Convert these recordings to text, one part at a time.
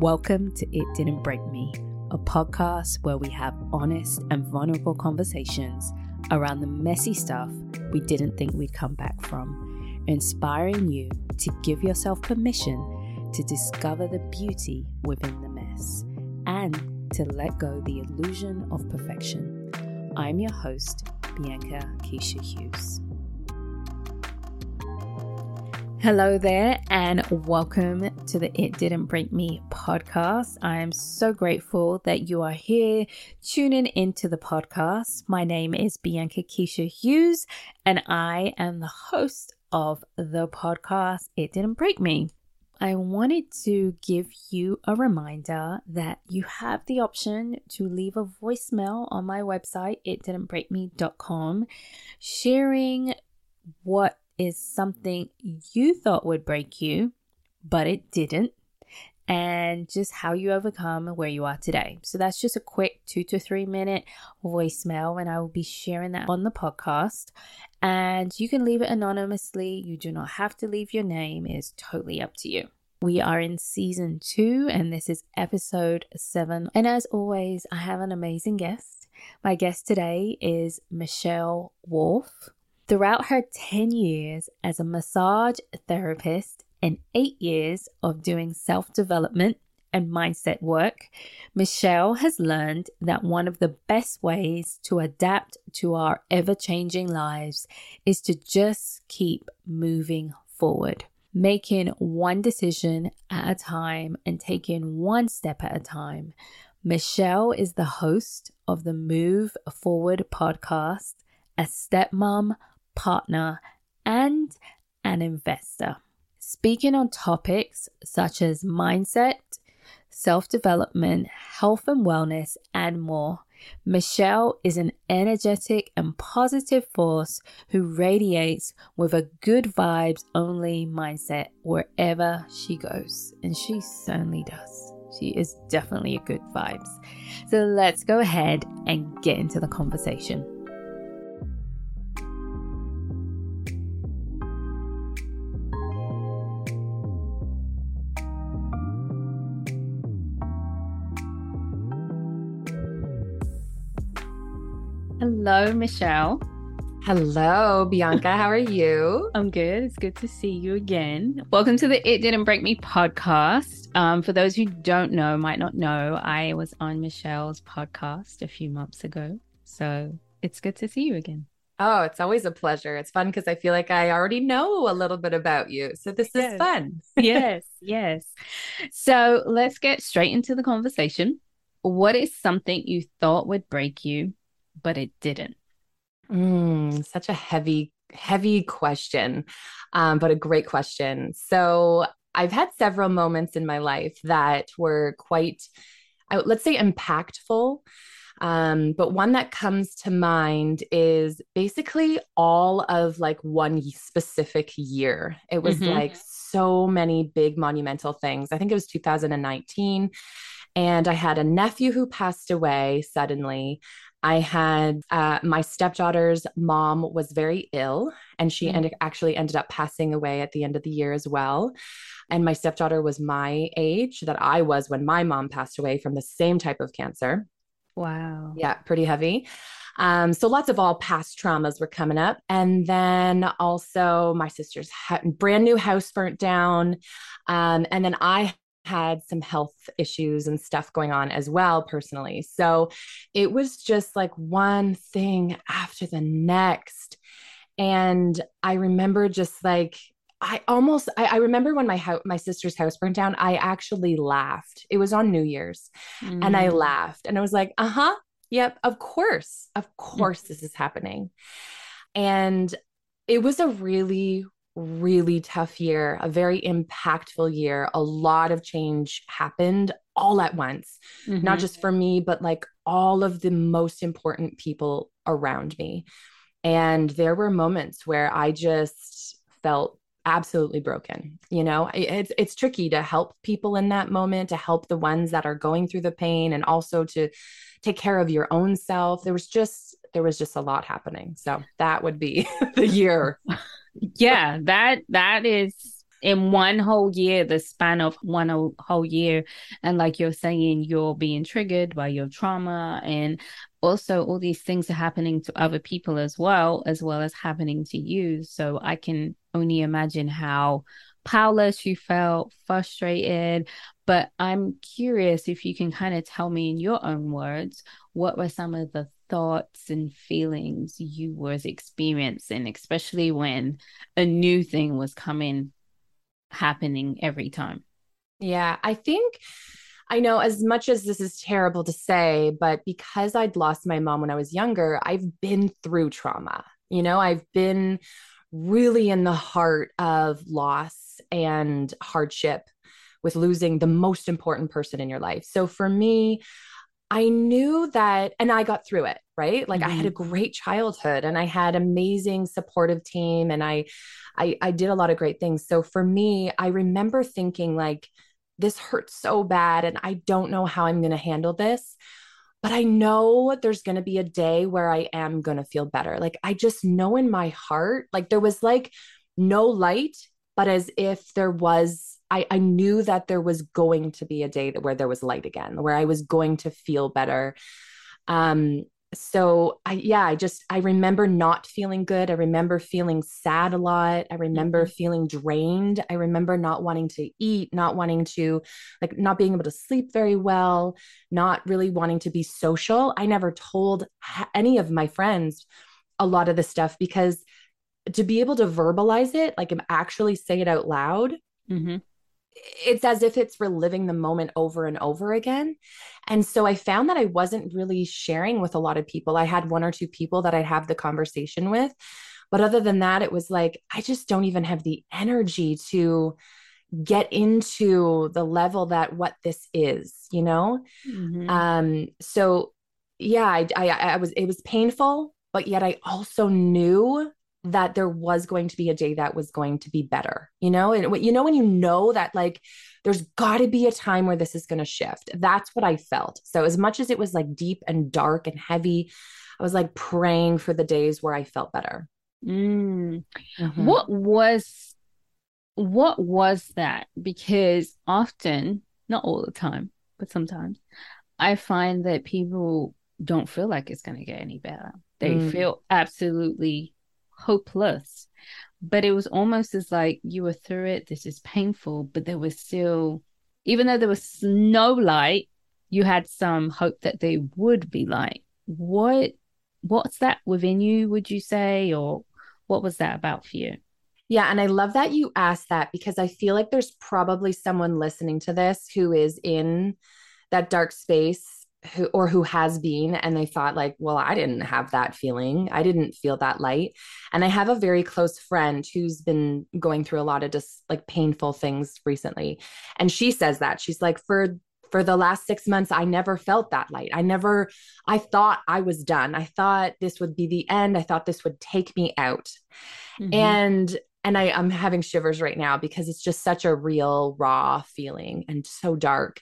Welcome to It Didn't Break Me, a podcast where we have honest and vulnerable conversations around the messy stuff we didn't think we'd come back from, inspiring you to give yourself permission to discover the beauty within the mess and to let go the illusion of perfection. I'm your host, Bianca Keisha Hughes. Hello there, and welcome to the It Didn't Break Me podcast. I am so grateful that you are here tuning into the podcast. My name is Bianca Keisha Hughes, and I am the host of the podcast It Didn't Break Me. I wanted to give you a reminder that you have the option to leave a voicemail on my website, itdidn'tbreakme.com, sharing what is something you thought would break you, but it didn't, and just how you overcome where you are today. So that's just a quick two to three minute voicemail, and I will be sharing that on the podcast. And you can leave it anonymously. You do not have to leave your name, it is totally up to you. We are in season two, and this is episode seven. And as always, I have an amazing guest. My guest today is Michelle Wolfe. Throughout her 10 years as a massage therapist and eight years of doing self development and mindset work, Michelle has learned that one of the best ways to adapt to our ever changing lives is to just keep moving forward, making one decision at a time and taking one step at a time. Michelle is the host of the Muve Forward podcast, a stepmom partner, and an investor. Speaking on topics such as mindset, self development, health and wellness, and more, Michelle is an energetic and positive force who radiates with a good vibes only mindset wherever she goes. And she certainly does. She is definitely a good vibes. So let's go ahead and get into the conversation. Hello, Michelle. Hello, Bianca. How are you? I'm good. It's good to see you again. Welcome to the It Didn't Break Me podcast. Um, for those who don't know, might not know, I was on Michelle's podcast a few months ago. So it's good to see you again. Oh, it's always a pleasure. It's fun because I feel like I already know a little bit about you. So this yes. is fun. yes, yes. So let's get straight into the conversation. What is something you thought would break you but it didn't? Mm, such a heavy, heavy question, um, but a great question. So I've had several moments in my life that were quite, let's say, impactful. Um, but one that comes to mind is basically all of like one specific year. It was mm-hmm. like so many big monumental things. I think it was 2019. And I had a nephew who passed away suddenly. I had uh, my stepdaughter's mom was very ill, and she mm-hmm. ended, actually ended up passing away at the end of the year as well. And my stepdaughter was my age that I was when my mom passed away from the same type of cancer. Wow. Yeah, pretty heavy. Um, so lots of all past traumas were coming up. And then also my sister's ha- brand new house burnt down. Um, and then I had some health issues and stuff going on as well personally. So it was just like one thing after the next. And I remember just like, I almost I, I remember when my house my sister's house burned down, I actually laughed. It was on New Year's mm. and I mm. laughed and I was like, uh-huh, yep, of course, of mm. course this is happening. And it was a really, really tough year, a very impactful year. A lot of change happened all at once, mm-hmm. not just for me, but like all of the most important people around me. And there were moments where I just felt absolutely broken you know it's it's tricky to help people in that moment to help the ones that are going through the pain and also to take care of your own self there was just there was just a lot happening so that would be the year yeah, that that is in one whole year, the span of one whole year. And like you're saying, you're being triggered by your trauma. And also, all these things are happening to other people as well, as well as happening to you. So I can only imagine how powerless you felt, frustrated. But I'm curious if you can kind of tell me in your own words what were some of the thoughts and feelings you was experiencing, especially when a new thing was coming happening every time? Yeah, I think I know as much as this is terrible to say, but because I'd lost my mom when I was younger, I've been through trauma. You know, I've been really in the heart of loss and hardship with losing the most important person in your life. So for me, I knew that, and I got through it, right? Like mm-hmm. I had a mm-hmm. great childhood and I had amazing supportive team and I, I, I did a lot of great things. So for me, I remember thinking like, this hurts so bad and I don't know how I'm going to handle this. But I know there's going to be a day where I am going to feel better. Like I just know in my heart, like there was like no light, but as if there was I, I knew that there was going to be a day where there was light again, where I was going to feel better. Um, so I, yeah, I just, I remember not feeling good. I remember feeling sad a lot. I remember mm-hmm. feeling drained. I remember not wanting to eat, not wanting to, like, not being able to sleep very well, not really wanting to be social. I never told any of my friends a lot of the stuff because to be able to verbalize it, like, actually say it out loud, mm-hmm it's as if it's reliving the moment over and over again. And so I found that I wasn't really sharing with a lot of people. I had one or two people that I'd have the conversation with. But other than that, it was like, I just don't even have the energy to get into the level that what this is, you know? Mm-hmm. Um, so yeah, I, I, I was, it was painful, but yet I also knew that there was going to be a day that was going to be better, you know? And you know, when you know that like there's got to be a time where this is going to shift. That's what I felt. So, as much as it was like deep and dark and heavy, I was like praying for the days where I felt better. Mm. Mm-hmm. What was what was that? Because often, not all the time, but sometimes, I find that people don't feel like it's going to get any better. They mm. feel absolutely hopeless. But it was almost as like you were through it. This is painful, but there was still, even though there was no light, you had some hope that there would be light. What, what's that within you? Would you say, or what was that about for you? Yeah. And I love that you asked that because I feel like there's probably someone listening to this who is in that dark space who or who has been and they thought like well i didn't have that feeling. I didn't feel that light. And i have a very close friend who's been going through a lot of just like painful things recently and she says that. She's like for for the last 6 months i never felt that light. I never i thought i was done. I thought this would be the end. I thought this would take me out. Mm-hmm. and and I, I'm having shivers right now because it's just such a real raw feeling and so dark.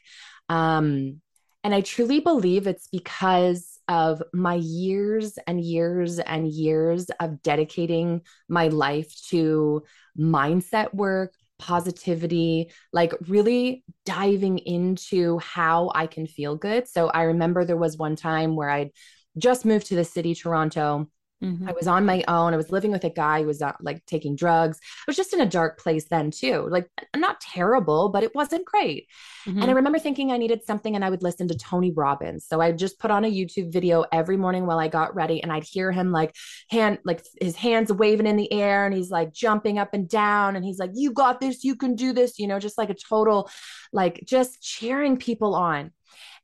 Um, and I truly believe it's because of my years and years and years of dedicating my life to mindset work, positivity, like really diving into how I can feel good. So I remember there was one time where I'd just moved to the city, Toronto Mm-hmm. I was on my own. I was living with a guy who was uh, like taking drugs. I was just in a dark place then too. Like not terrible, but it wasn't great. Mm-hmm. And I mm-hmm. remember thinking I needed something and I would listen to Tony Robbins. So I just put on a YouTube video every morning while I got ready and I'd hear him like hand like his hands waving in the air and he's like jumping up and down and he's like you got this, you can do this, you know, just like a total like just cheering people on.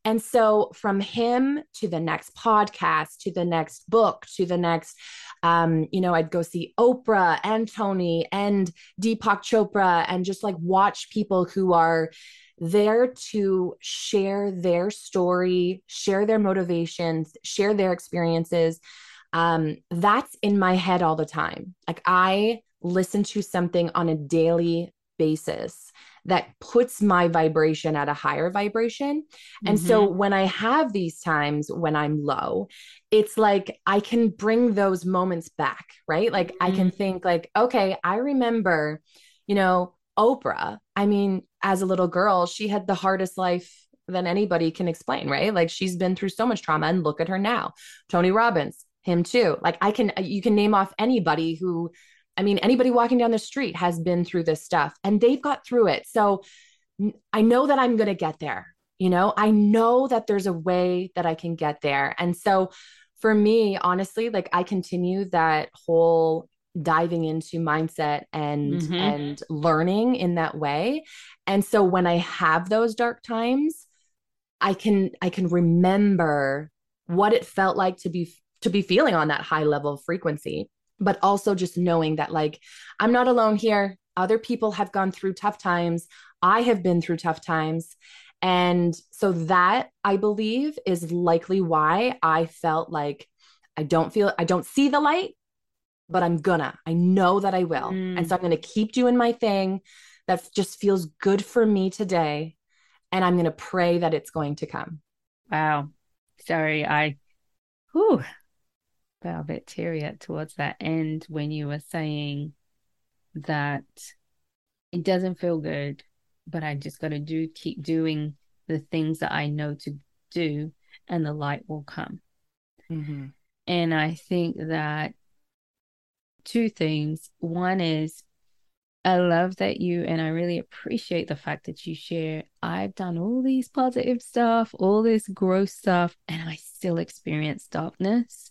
And so from him to the next podcast, to the next book, to the next, um, you know, I'd go see Oprah and Tony and Deepak Chopra and just like watch people who are there to share their story, share their motivations, share their experiences. Um, that's in my head all the time. Like I listen to something on a daily basis that puts my vibration at a higher vibration. And mm-hmm. so when I have these times when I'm low, it's like I can bring those moments back, right? Like mm-hmm. I can mm-hmm. think like, okay, I remember, you know, Oprah, I mean, as a little girl, she had the hardest life than anybody can explain, right? Like she's been through so much trauma and look at her now. Tony Robbins, him too. Like I can you can name off anybody who I mean anybody walking down the street has been through this stuff and they've got through it. So I know that I'm going to get there. You know, I know that there's a way that I can get there. And so for me, honestly, like I continue that whole diving into mindset and mm-hmm. and learning in that way. And so when I have those dark times, I can I can remember what it felt like to be to be feeling on that high level of frequency, but also just knowing that like I'm not alone here. Other people have gone through tough times. I have been through tough times. And so that I believe is likely why I felt like I don't feel, I don't see the light, but I'm gonna, I know that I will. Mm. And so I'm gonna keep doing my thing that just feels good for me today. And I'm gonna pray that it's going to come. Wow. Sorry, I, whew, got a bit teary towards that end when you were saying that it doesn't feel good but I just got to do keep doing the things that I know to do, and the light will come. Mm-hmm. And I think that two things. One is I love that you and I really appreciate the fact that you share. I've done all these positive stuff, all this growth stuff, and I still experience darkness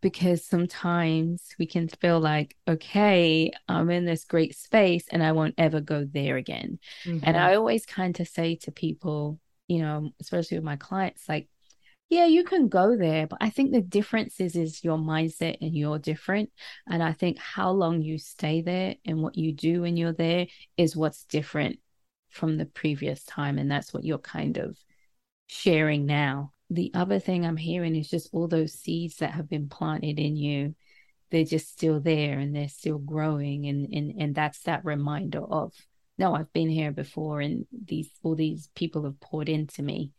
because sometimes we can feel like, okay, I'm in this great space and I won't ever go there again. Mm-hmm. And I always kind of say to people, you know, especially with my clients, like, yeah, you can go there, but I think the difference is is your mindset and you're different. And I think how long you stay there and what you do when you're there is what's different from the previous time. And that's what you're kind of sharing now the other thing I'm hearing is just all those seeds that have been planted in you. They're just still there and they're still growing. And, and, and that's that reminder of, no, I've been here before and these, all these people have poured into me.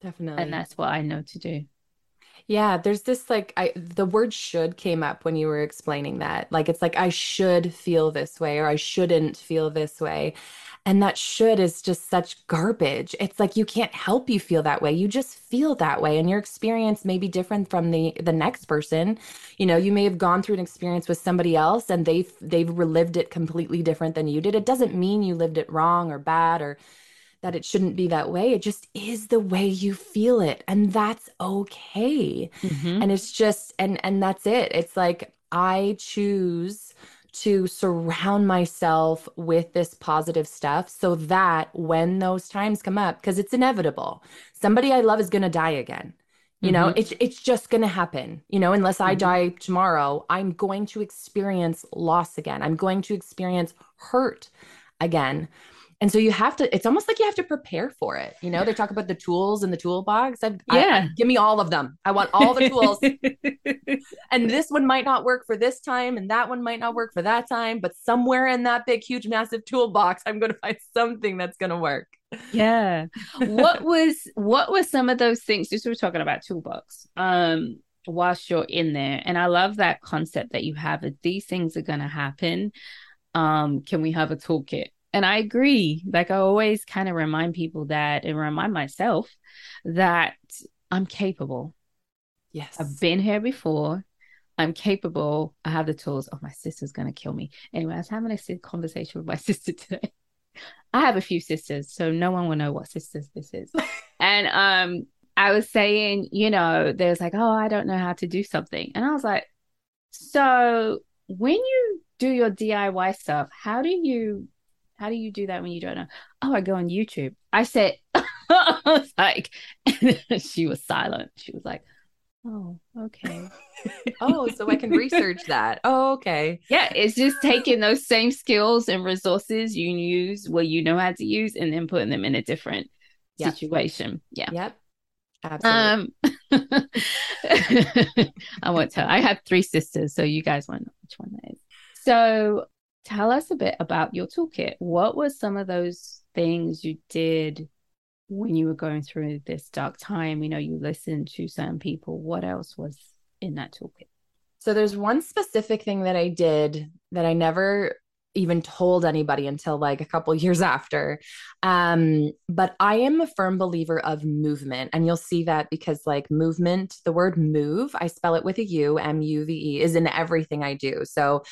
Definitely. And that's what I know to do. Yeah, there's this like I the word should came up when you were explaining that. Like it's like I should feel this way or I shouldn't feel this way. And that should is just such garbage. It's like you can't help you feel that way. You just feel that way and your experience may be different from the the next person. You know, you may have gone through an experience with somebody else and they've they've relived it completely different than you did. It doesn't mean you lived it wrong or bad or that it shouldn't be that way. It just is the way you feel it and that's okay. Mm-hmm. And it's just and and that's it. It's like I choose to surround myself with this positive stuff so that when those times come up because it's inevitable somebody i love is going to die again you mm-hmm. know it's it's just going to happen you know unless i mm-hmm. die tomorrow i'm going to experience loss again i'm going to experience hurt again and so you have to, it's almost like you have to prepare for it. You know, they talk about the tools in the toolbox. I've, yeah. I, give me all of them. I want all the tools. and this one might not work for this time, and that one might not work for that time. But somewhere in that big, huge, massive toolbox, I'm going to find something that's going to work. Yeah. what was, what were some of those things? Just we were talking about toolbox. Um, whilst you're in there. And I love that concept that you have that these things are going to happen. Um, can we have a toolkit? And I agree. Like I always kind of remind people that and remind myself that I'm capable. Yes. I've been here before. I'm capable. I have the tools. Oh, my sister's going to kill me. Anyway, I was having a conversation with my sister today. I have a few sisters, so no one will know what sisters this is. and um, I was saying, you know, there's like, oh, I don't know how to do something. And I was like, so when you do your DIY stuff, how do you how do you do that when you don't know? Oh, I go on YouTube. I said, I was like, she was silent. She was like, oh, okay. oh, so I can research that. Oh, okay. Yeah, it's just taking those same skills and resources you use what you know how to use and then putting them in a different yep. situation. Yeah. Yep. Absolutely. Um, I won't tell. I have three sisters, so you guys won't know which one that is. So tell us a bit about your toolkit. What were some of those things you did when you were going through this dark time? You know, you listened to some people. What else was in that toolkit? So there's one specific thing that I did that I never even told anybody until like a couple years after. Um, but I am a firm believer of movement. And you'll see that because, like, movement, the word move, I spell it with a U, M U V E, is in everything I do. So,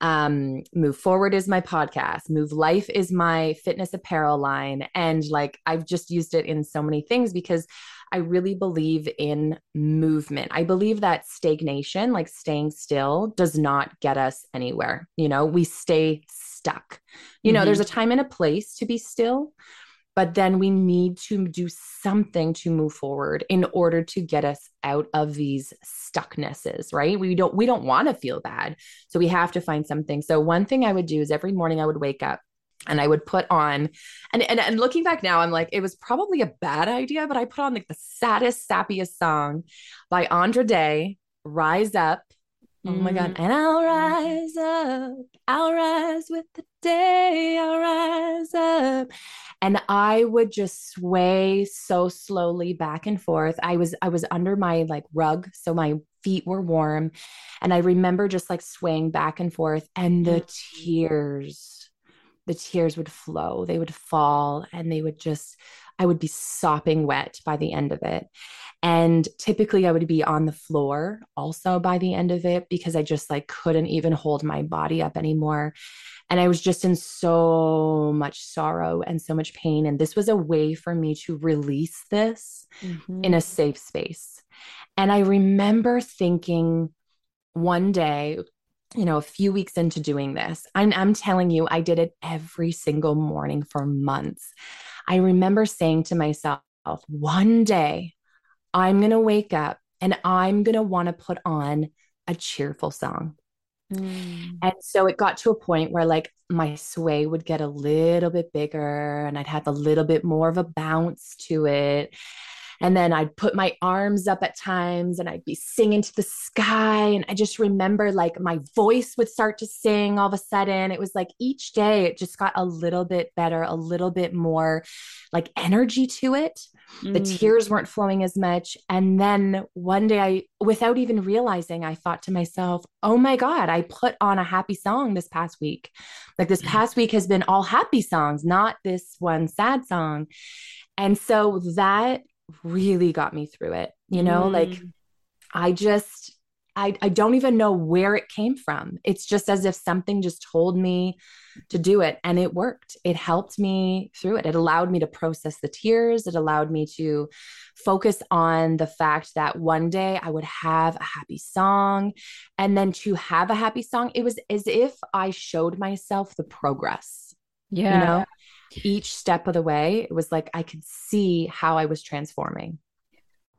um, Muve Forward is my podcast, Muve Life is my fitness apparel line. And like, I've just used it in so many things because I really believe in movement. I believe that stagnation, like staying still, does not get us anywhere. You know, we stay stuck. You know, mm-hmm. there's a time and a place to be still, but then we need to do something to move forward in order to get us out of these stucknesses right we don't we don't want to feel bad so we have to find something so one thing i would do is every morning i would wake up and I would put on and, and and looking back now, I'm like, it was probably a bad idea, but I put on like the saddest, sappiest song by Andra Day, Rise Up. Oh my God. Mm. And I'll rise up. I'll rise with the day. I'll rise up. And I would just sway so slowly back and forth. I was I was under my like rug, so my feet were warm. And I remember just like swaying back and forth and the mm. tears the tears would flow, they would fall, and they would just, I would be sopping wet by the end of it. And typically I would be on the floor also by the end of it because I just like couldn't even hold my body up anymore. And I was just in so much sorrow and so much pain. And this was a way for me to release this mm-hmm. in a safe space. And I remember thinking one day, you know, a few weeks into doing this, I'm, I'm telling you, I did it every single morning for months. I remember saying to myself, one day I'm going to wake up and I'm going to want to put on a cheerful song. Mm. And so it got to a point where like my sway would get a little bit bigger and I'd have a little bit more of a bounce to it. And then I'd put my arms up at times and I'd be singing to the sky. And I just remember like my voice would start to sing all of a sudden. It was like each day it just got a little bit better, a little bit more like energy to it. Mm. The tears weren't flowing as much. And then one day I, without even realizing, I thought to myself, oh my God, I put on a happy song this past week. Like this mm. past week has been all happy songs, not this one sad song. And so that really got me through it. You know, mm. like I just, I, I don't even know where it came from. It's just as if something just told me to do it and it worked. It helped me through it. It allowed me to process the tears. It allowed me to focus on the fact that one day I would have a happy song. And then to have a happy song, it was as if I showed myself the progress. Yeah. You know, each step of the way, it was like I could see how I was transforming.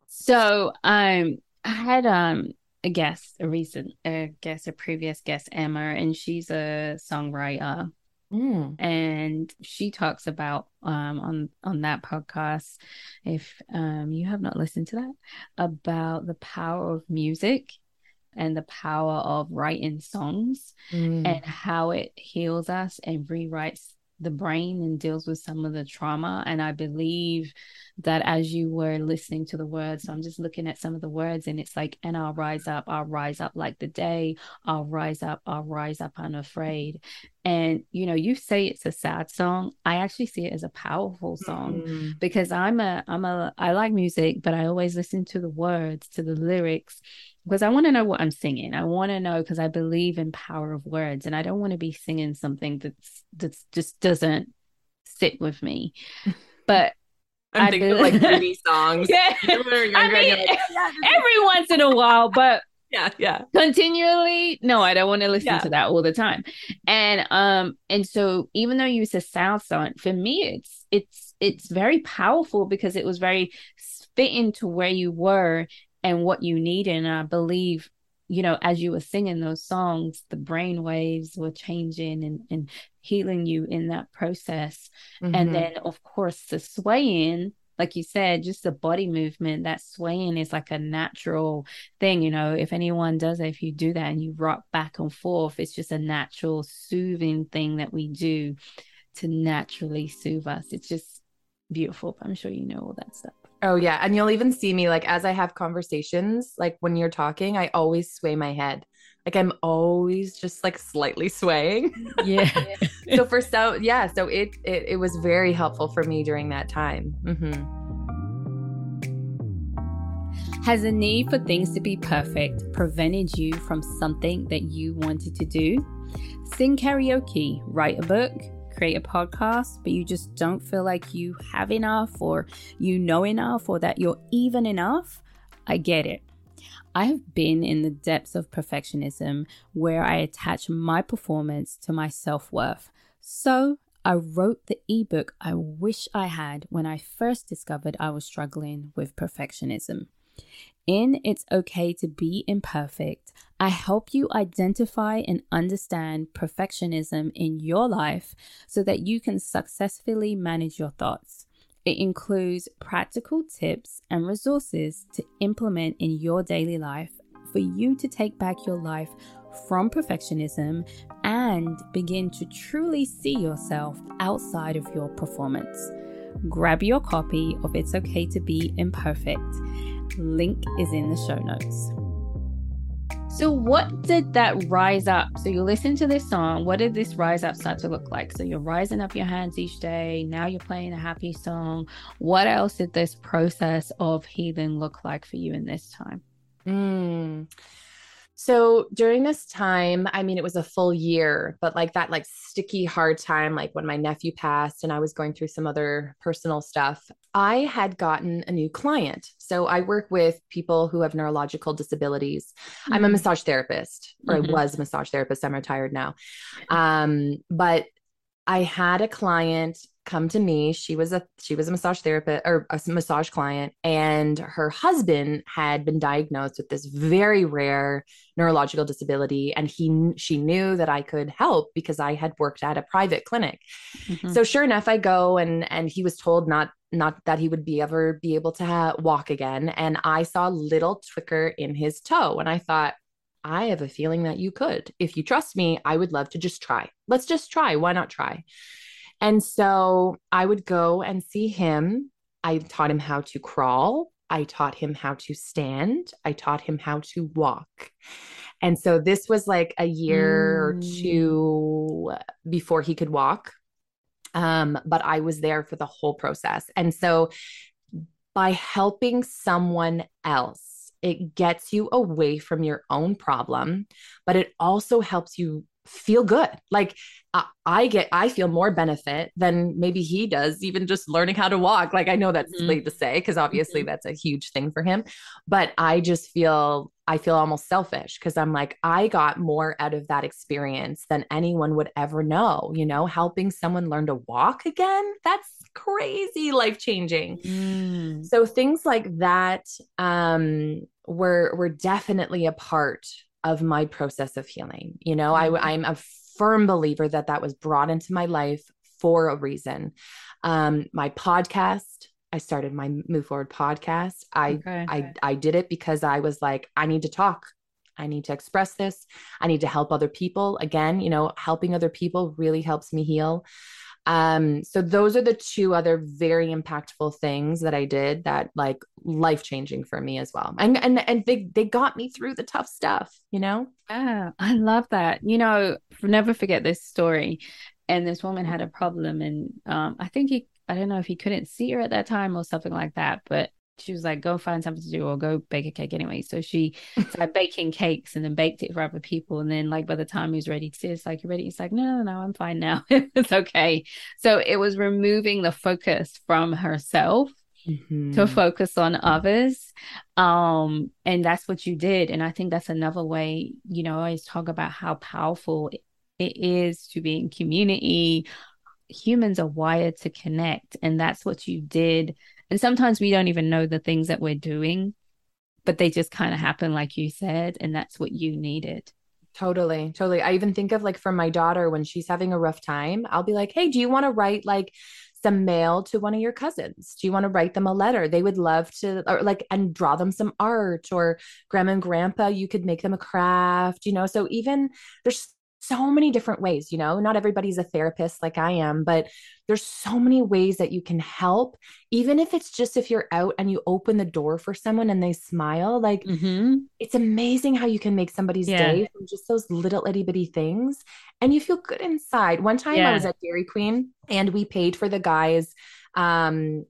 So um I had um a guest, a recent a guest, a previous guest, Emma, and she's a songwriter. Mm. And she talks about um, on on that podcast, if um, you have not listened to that, about the power of music and the power of writing songs mm. and how it heals us and rewrites the brain and deals with some of the trauma. And I believe that as you were listening to the words, so I'm just looking at some of the words, and it's like, and I'll rise up, I'll rise up like the day, I'll rise up, I'll rise up unafraid. And you know, you say it's a sad song. I actually see it as a powerful song mm-hmm. because I'm a I'm a I like music, but I always listen to the words, to the lyrics because I want to know what I'm singing. I want to know because I believe in power of words and I don't want to be singing something that's that's just doesn't sit with me. But I'm I thinking of like pretty songs. yeah. Younger, I mean, like, yeah, every once in a while, but yeah, yeah. Continually, no, I don't want to listen yeah. to that all the time. And um, and so even though you use a sound song, for me, it's it's it's very powerful because it was very fitting to where you were and what you need. And I believe, you know, as you were singing those songs, the brain waves were changing and, and healing you in that process. Mm-hmm. And then, of course, the swaying, like you said, just the body movement, that swaying is like a natural thing. You know, if anyone does it, if you do that and you rock back and forth, it's just a natural soothing thing that we do to naturally soothe us. It's just beautiful. I'm sure you know all that stuff. Oh yeah, and you'll even see me like as I have conversations, like when you're talking, I always sway my head. Like I'm always just like slightly swaying. Yeah. so for so yeah, so it, it it was very helpful for me during that time. Mm-hmm. Has a need for things to be perfect prevented you from something that you wanted to do? Sing karaoke, write a book, create a podcast, but you just don't feel like you have enough or you know enough or that you're even enough? I get it. I have been in the depths of perfectionism where I attach my performance to my self worth. So I wrote the ebook I wish I had when I first discovered I was struggling with perfectionism. In It's Okay to Be Imperfect, I help you identify and understand perfectionism in your life so that you can successfully manage your thoughts. It includes practical tips and resources to implement in your daily life for you to take back your life from perfectionism and begin to truly see yourself outside of your performance. Grab your copy of It's Okay to Be Imperfect. Link is in the show notes. So, what did that rise up? So, you listen to this song. What did this rise up start to look like? So, you're rising up your hands each day. Now you're playing a happy song. What else did this process of healing look like for you in this time? Mm. So during this time, I mean, it was a full year, but like that, like sticky, hard time, like when my nephew passed and I was going through some other personal stuff, I had gotten a new client. So I work with people who have neurological disabilities. Mm-hmm. I'm a mm-hmm. massage therapist, or mm-hmm. I was a massage therapist. I'm retired now. Um, but I had a client come to me. She was a she was a massage therapist or a massage client, and her husband had been diagnosed with this very rare neurological disability, and he she knew that I could help because I had worked at a private clinic. Mm-hmm. So sure enough, I go and and he was told not not that he would be ever be able to ha- walk again, and I saw a little twicker in his toe, and I thought. I have a feeling that you could. If you trust me, I would love to just try. Let's just try. Why not try? And so I would go and see him. I taught him how to crawl. I taught him how to stand. I taught him how to walk. And so this was like a year mm. or two before he could walk. Um, but I was there for the whole process. And so by helping someone else, it gets you away from your own problem, but it also helps you feel good. Like I, I, get, I feel more benefit than maybe he does, even just learning how to walk. Like I know that's mm-hmm. late to say because obviously mm-hmm. that's a huge thing for him, but I just feel, I feel almost selfish because I'm like, I got more out of that experience than anyone would ever know. You know, helping someone learn to walk again. That's crazy life changing. Mm. So things like that um, were were definitely a part of my process of healing. You know, I, mm-hmm. I'm a firm believer that that was brought into my life for a reason. Um, my podcast, I started my Muve Forward podcast. I, okay. I, I did it because I was like, I need to talk. I need to express this. I need to help other people. Again, you know, helping other people really helps me heal. Um, so those are the two other very impactful things that I did that like life changing for me as well. And and and they they got me through the tough stuff, you know? Yeah, I love that. You know, never forget this story. And this woman had a problem and um I think he I don't know if he couldn't see her at that time or something like that, but she was like, go find something to do or go bake a cake anyway. So she started baking cakes and then baked it for other people. And then, like, by the time he was ready to see, it's like, you ready? He's like, no, no, no, I'm fine now. it's okay. So it was removing the focus from herself mm-hmm. to focus on others. Um, and that's what you did. And I think that's another way, you know, I always talk about how powerful it is to be in community. Humans are wired to connect. And that's what you did and sometimes we don't even know the things that we're doing, but they just kind of happen, like you said. And that's what you needed. Totally. Totally. I even think of like for my daughter when she's having a rough time, I'll be like, hey, do you want to write like some mail to one of your cousins? Do you want to write them a letter? They would love to, or like, and draw them some art, or grandma and grandpa, you could make them a craft, you know? So even there's so many different ways, you know, not everybody's a therapist like I am, but there's so many ways that you can help, even if it's just if you're out and you open the door for someone and they smile. Like mm-hmm. it's amazing how you can make somebody's yeah. day from just those little itty bitty things. And you feel good inside. One time yeah. I was at Dairy Queen and we paid for the guys um,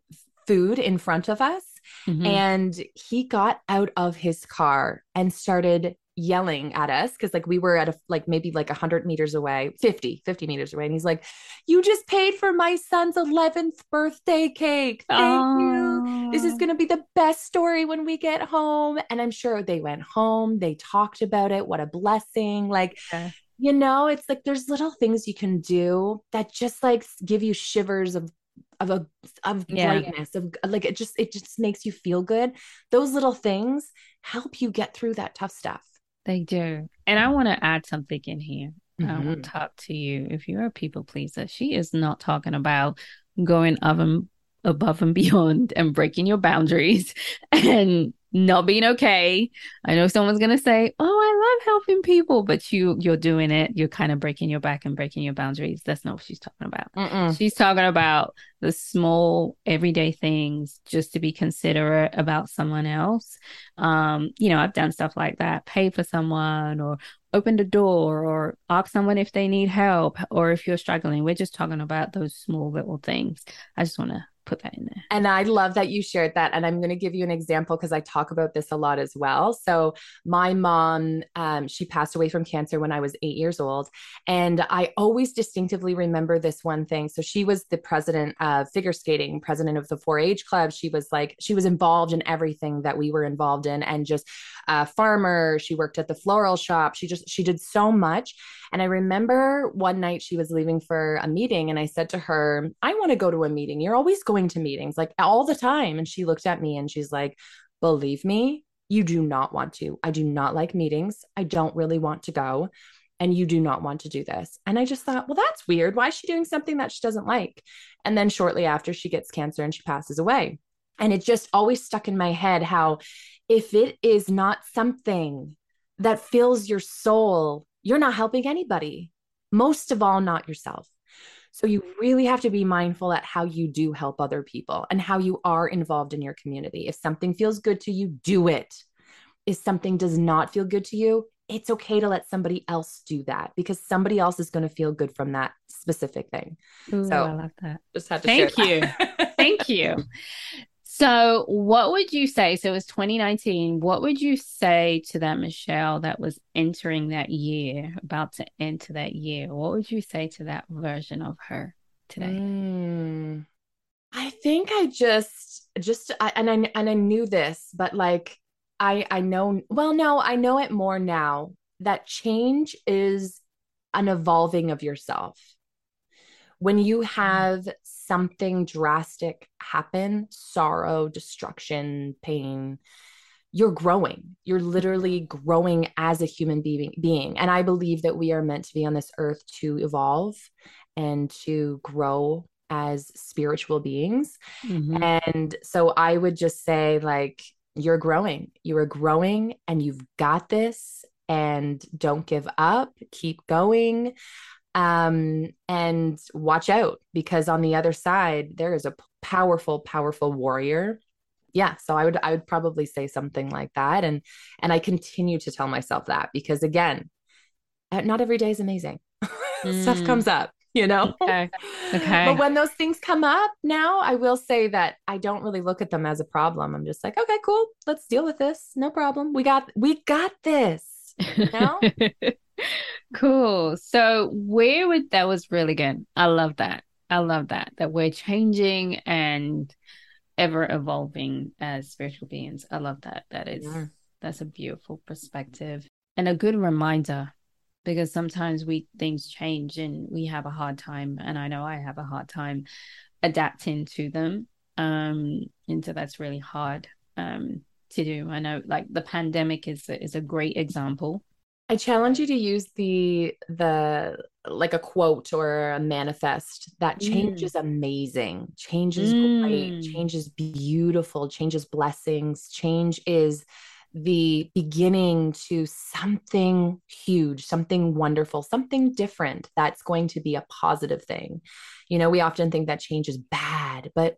food in front of us. Mm-hmm. And he got out of his car and started yelling at us because like we were at a like maybe like 100 meters away 50 50 meters away and he's like you just paid for my son's 11th birthday cake. Thank oh. you. This is oh. going to be the best story when we get home. And i'm sure they went home they talked about it. What a blessing. Like yeah. you know it's like there's little things you can do that just like give you shivers of of a of yeah. brightness of like it just it just makes you feel good. Those little things help you get through that tough stuff they do. And I want to add something in here. Mm-hmm. I will talk to you. If you're a people pleaser, she is not talking about going oven above and beyond and breaking your boundaries and not being okay. I know someone's gonna say, "Oh, I love helping people," but you you're doing it. You're kind of breaking your back and breaking your boundaries. That's not what she's talking about. Mm-mm. She's talking about the small everyday things, just to be considerate about someone else. Um, you know, I've done stuff like that. Pay for someone, or open the door, or ask someone if they need help, or if you're struggling. We're just talking about those small little things. I just want to put that in there. And I love that you shared that. And I'm going to give you an example because I talk about this a lot as well. So, my mom, um, she passed away from cancer when I was eight years old. And I always distinctively remember this one thing. So, she was the president of figure skating, president of the 4 H club. She was like, she was involved in everything that we were involved in and just a farmer. She worked at the floral shop. She just, she did so much. And I remember one night she was leaving for a meeting and I said to her, I want to go to a meeting. You're always going to meetings like all the time. And she looked at me and she's like, Believe me, you do not want to. I do not like meetings. I don't really want to go. And you do not want to do this. And I just thought, well, that's weird. Why is she doing something that she doesn't like? And then shortly after, she gets cancer and she passes away. And it just always stuck in my head how if it is not something that fills your soul you're not helping anybody, most of all, not yourself. So you really have to be mindful at how you do help other people and how you are involved in your community. If something feels good to you, do it. If something does not feel good to you, it's okay to let somebody else do that because somebody else is going to feel good from that specific thing. Ooh, so I love that. Just had to Thank you. Thank you. So, what would you say? So, it was 2019. What would you say to that Michelle that was entering that year, about to enter that year? What would you say to that version of her today? Mm, I think I just, just, I, and I, and I knew this, but like, I, I know, well, no, I know it more now that change is an evolving of yourself when you mm-hmm. have something drastic happen sorrow, destruction, pain you're growing. You're literally growing as a human being, being. And I believe that we are meant to be on this earth to evolve and to grow as spiritual beings. Mm-hmm. And so I would just say, like, you're growing. You are growing and you've got this. And don't give up. Keep going um, and watch out because on the other side there is a powerful powerful warrior. Yeah so i would i would probably say something like that. And and i continue to tell myself that because again uh, not every day is amazing. Mm. stuff comes up you know? Okay. Okay. but when those things come up now i will say that i don't really look at them as a problem. I'm just like okay cool. Let's deal with this. No problem. We got we got this. You know cool. So where would that was really good. I love that. I love that. That we're changing and ever evolving as spiritual beings. I love that. That is yeah. that's a beautiful perspective and a good reminder because sometimes we things change and we have a hard time and I know I have a hard time adapting to them. Um and so that's really hard um to do. I know like the pandemic is is a great example I challenge you to use the the like a quote or a manifest that change mm. is amazing. Change is mm. great. Change is beautiful. Change is blessings. Change is the beginning to something huge, something wonderful, something different that's going to be a positive thing. You know, we often think that change is bad, but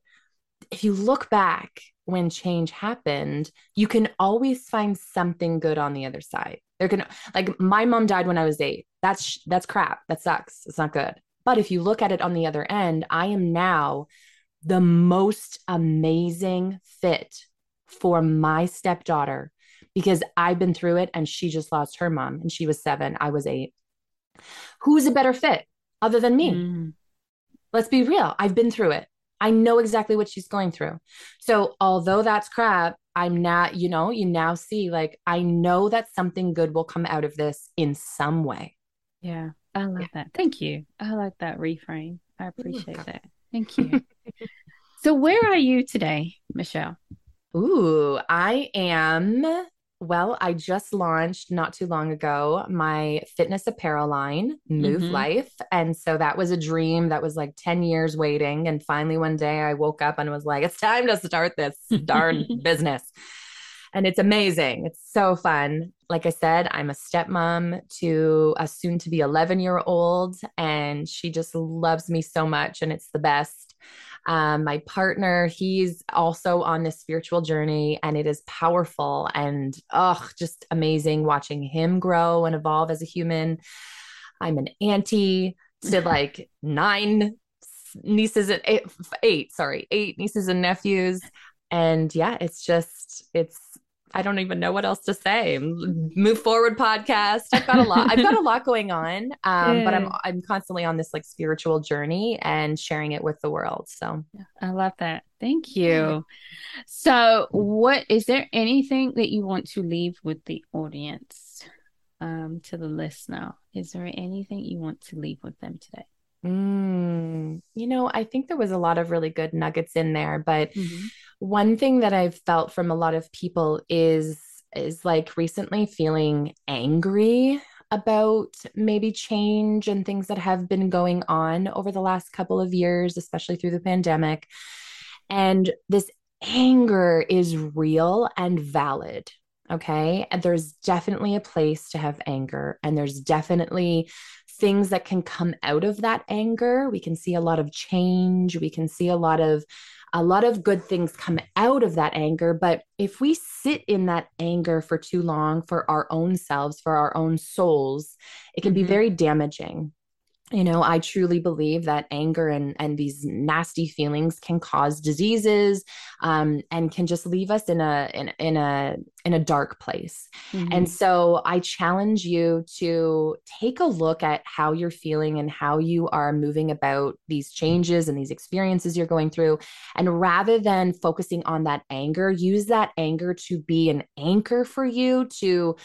if you look back when change happened, you can always find something good on the other side. There can like my mom died when I was 8. That's that's crap. That sucks. It's not good. But if you look at it on the other end, I am now the most amazing fit for my stepdaughter because I've been through it and she just lost her mom and she was 7, I was 8. Who's a better fit other than me? Mm. Let's be real. I've been through it. I know exactly what she's going through. So, although that's crap, I'm not, you know, you now see like, I know that something good will come out of this in some way. Yeah. I love yeah. that. Thank you. I like that reframe. I appreciate that. Thank you. so, where are you today, Michelle? Ooh, I am well, I just launched not too long ago my fitness apparel line, Muve mm-hmm. Life. And so that was a dream that was like 10 years waiting. And finally, one day I woke up and was like, it's time to start this darn business. And it's amazing. It's so fun. Like I said, I'm a stepmom to a soon to be 11 year old, and she just loves me so much. And it's the best. Um, my partner, he's also on this spiritual journey and it is powerful and oh, just amazing watching him grow and evolve as a human. I'm an auntie to like nine nieces and eight, eight, sorry, eight nieces and nephews. And yeah, it's just, it's I don't even know what else to say. Muve Forward podcast. I've got a lot. I've got a lot going on, um, but I'm I'm constantly on this like spiritual journey and sharing it with the world. So I love that. Thank you. So, what is there anything that you want to leave with the audience, um, to the listener? Is there anything you want to leave with them today? Mm, you know, I think there was a lot of really good nuggets in there, but. Mm-hmm one thing that I've felt from a lot of people is is like recently feeling angry about maybe change and things that have been going on over the last couple of years, especially through the pandemic. And this anger is real and valid. Okay. And there's definitely a place to have anger, and there's definitely things that can come out of that anger. We can see a lot of change. We can see a lot of a lot of good things come out of that anger. But if we sit in that anger for too long for our own selves, for our own souls, it can mm-hmm. be very damaging you know i truly believe that anger and and these nasty feelings can cause diseases um, and can just leave us in a in, in a in a dark place mm-hmm. and so i challenge you to take a look at how you're feeling and how you are moving about these changes and these experiences you're going through and rather than focusing on that anger use that anger to be an anchor for you to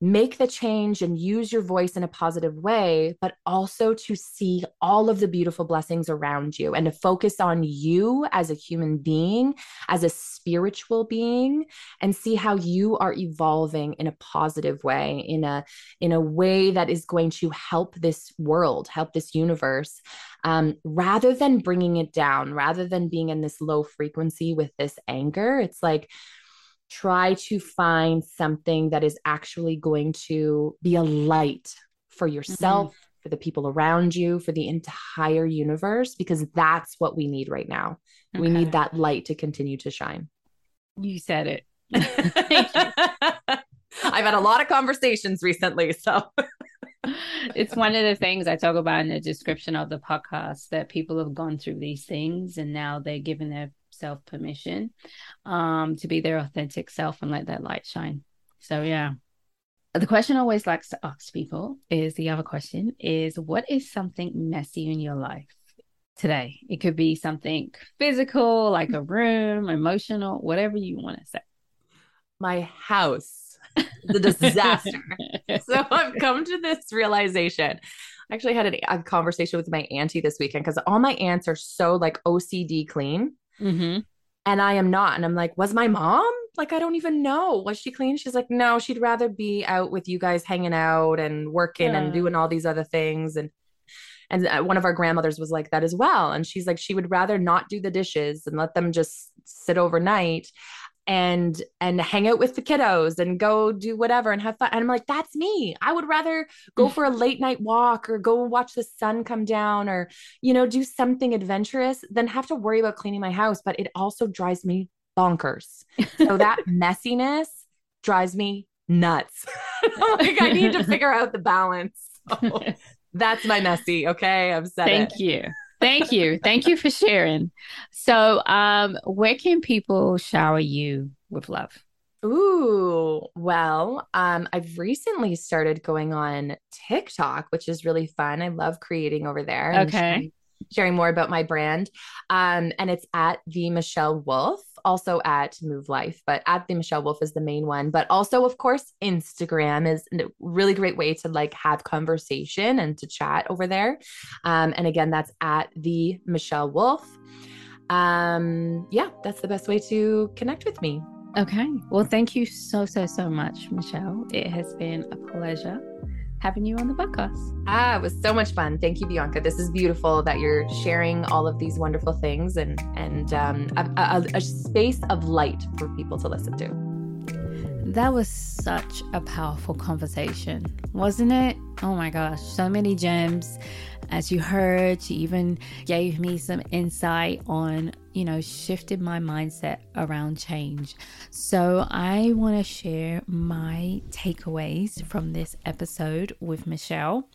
make the change and use your voice in a positive way, but also to see all of the beautiful blessings around you and to focus on you as a human being, as a spiritual being, and see how you are evolving in a positive way, in a in a way that is going to help this world, help this universe, um, rather than bringing it down, rather than being in this low frequency with this anger. It's like try to find something that is actually going to be a light for yourself, mm-hmm. for the people around you, for the entire universe, because that's what we need right now. Okay. We need that light to continue to shine. You said it. I've had a lot of conversations recently. So it's one of the things I talk about in the description of the podcast that people have gone through these things and now they're given their self permission um, to be their authentic self and let that light shine. So, yeah. The question I always likes to ask people is the other question is what is something messy in your life today? It could be something physical, like a room, emotional, whatever you want to say. My house, the disaster. so I've come to this realization. I actually had a, a conversation with my auntie this weekend because all my aunts are so like OCD clean. Mm-hmm. And I am not. And I'm like, was my mom? Like, I don't even know. Was she clean? She's like, no, she'd rather be out with you guys hanging out and working yeah. and doing all these other things. And and uh, one of our grandmothers was like that as well. And she's like, she would rather not do the dishes and let them just sit overnight. And and hang out with the kiddos and go do whatever and have fun. And I'm like, that's me. I would rather go mm. for a late night walk or go watch the sun come down or, you know, do something adventurous than have to worry about cleaning my house. But it also drives me bonkers. So that messiness drives me nuts. like I need to figure out the balance. So that's my messy. Okay. i'm said Thank it. you. Thank you. Thank you for sharing. So, um, where can people shower you with love? Ooh, well, um, I've recently started going on TikTok, which is really fun. I love creating over there. Okay sharing more about my brand. Um, and it's at the Michelle Wolfe, also at Muve Life, but at the Michelle Wolfe is the main one. But also, of course, Instagram is a really great way to like have conversation and to chat over there. Um, and again, that's at the Michelle Wolfe. Um, yeah, that's the best way to connect with me. Okay. Well, thank you so, so, so much, Michelle. It has been a pleasure having you on the podcast. Ah, it was so much fun. Thank you, Bianca. This is beautiful that you're sharing all of these wonderful things and and um, a, a, a space of light for people to listen to. That was such a powerful conversation, wasn't it? Oh my gosh, so many gems. As you heard, she even gave me some insight on, you know, shifted my mindset around change. So I want to share my takeaways from this episode with Michelle.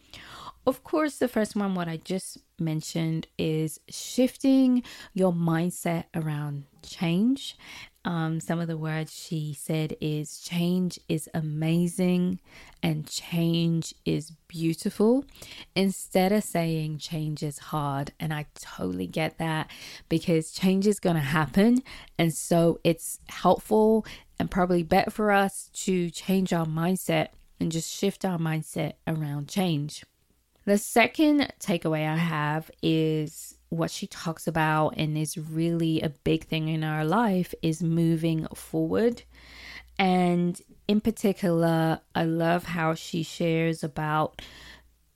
Of course, the first one, what I just mentioned, is shifting your mindset around change um, some of the words she said is change is amazing and change is beautiful instead of saying change is hard. And I totally get that because change is going to happen. And so it's helpful and probably better for us to change our mindset and just shift our mindset around change. The second takeaway I have is what she talks about and is really a big thing in our life is moving forward. And in particular, I love how she shares about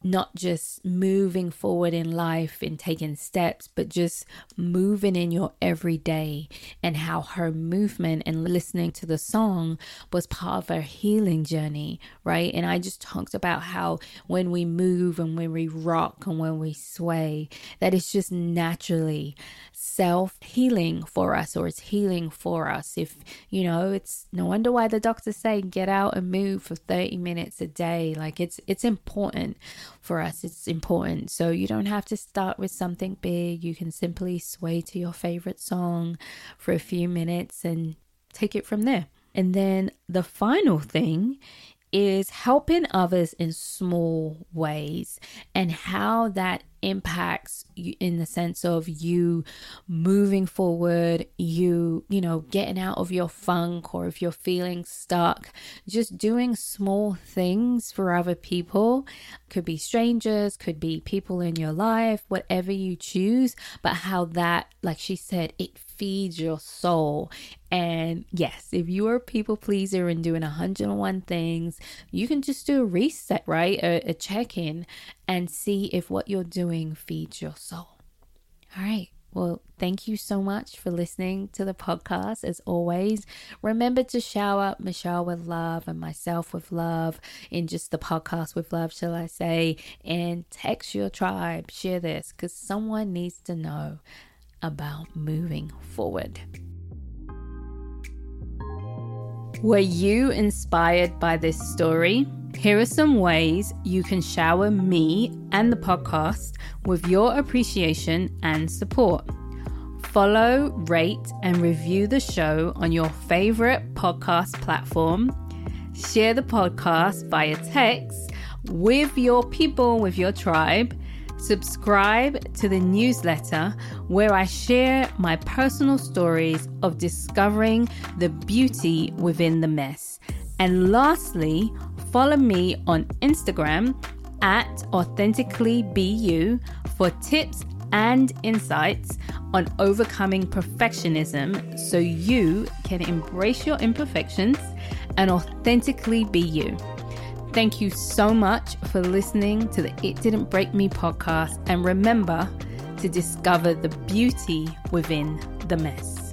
not just moving forward in life and taking steps, but just moving in your everyday, and how her movement and listening to the song was part of her healing journey, right? And I just talked about how when we move and when we rock and when we sway, that it's just naturally self healing for us, or it's healing for us. If you know, it's no wonder why the doctors say get out and move for 30 minutes a day. Like it's it's important for us, it's important. So you don't have to start with something big. You can simply sway to your favorite song for a few minutes and take it from there. And then the final thing is helping others in small ways and how that impacts in the sense of you moving forward, you, you know, getting out of your funk or if you're feeling stuck, just doing small things for other people. Could be strangers, could be people in your life, whatever you choose, but how that, like she said, it feeds your soul. And yes, if you are a people pleaser and doing 101 things, you can just do a reset, right? A, a check in and see if what you're doing feeds your soul. All right. Well, thank you so much for listening to the podcast. As always, remember to shower Michelle with love and myself with love in just the podcast with love, shall I say, and text your tribe. Share this because someone needs to know about moving forward. Were you inspired by this story? Here are some ways you can shower me and the podcast with your appreciation and support. Follow, rate, and review the show on your favorite podcast platform. Share the podcast via text with your people, with your tribe. Subscribe to the newsletter where I share my personal stories of discovering the beauty within the mess. And lastly, follow me on Instagram at authenticallybu for tips and insights on overcoming perfectionism so you can embrace your imperfections and authentically be you. Thank you so much for listening to the It Didn't Break Me podcast and remember to discover the beauty within the mess.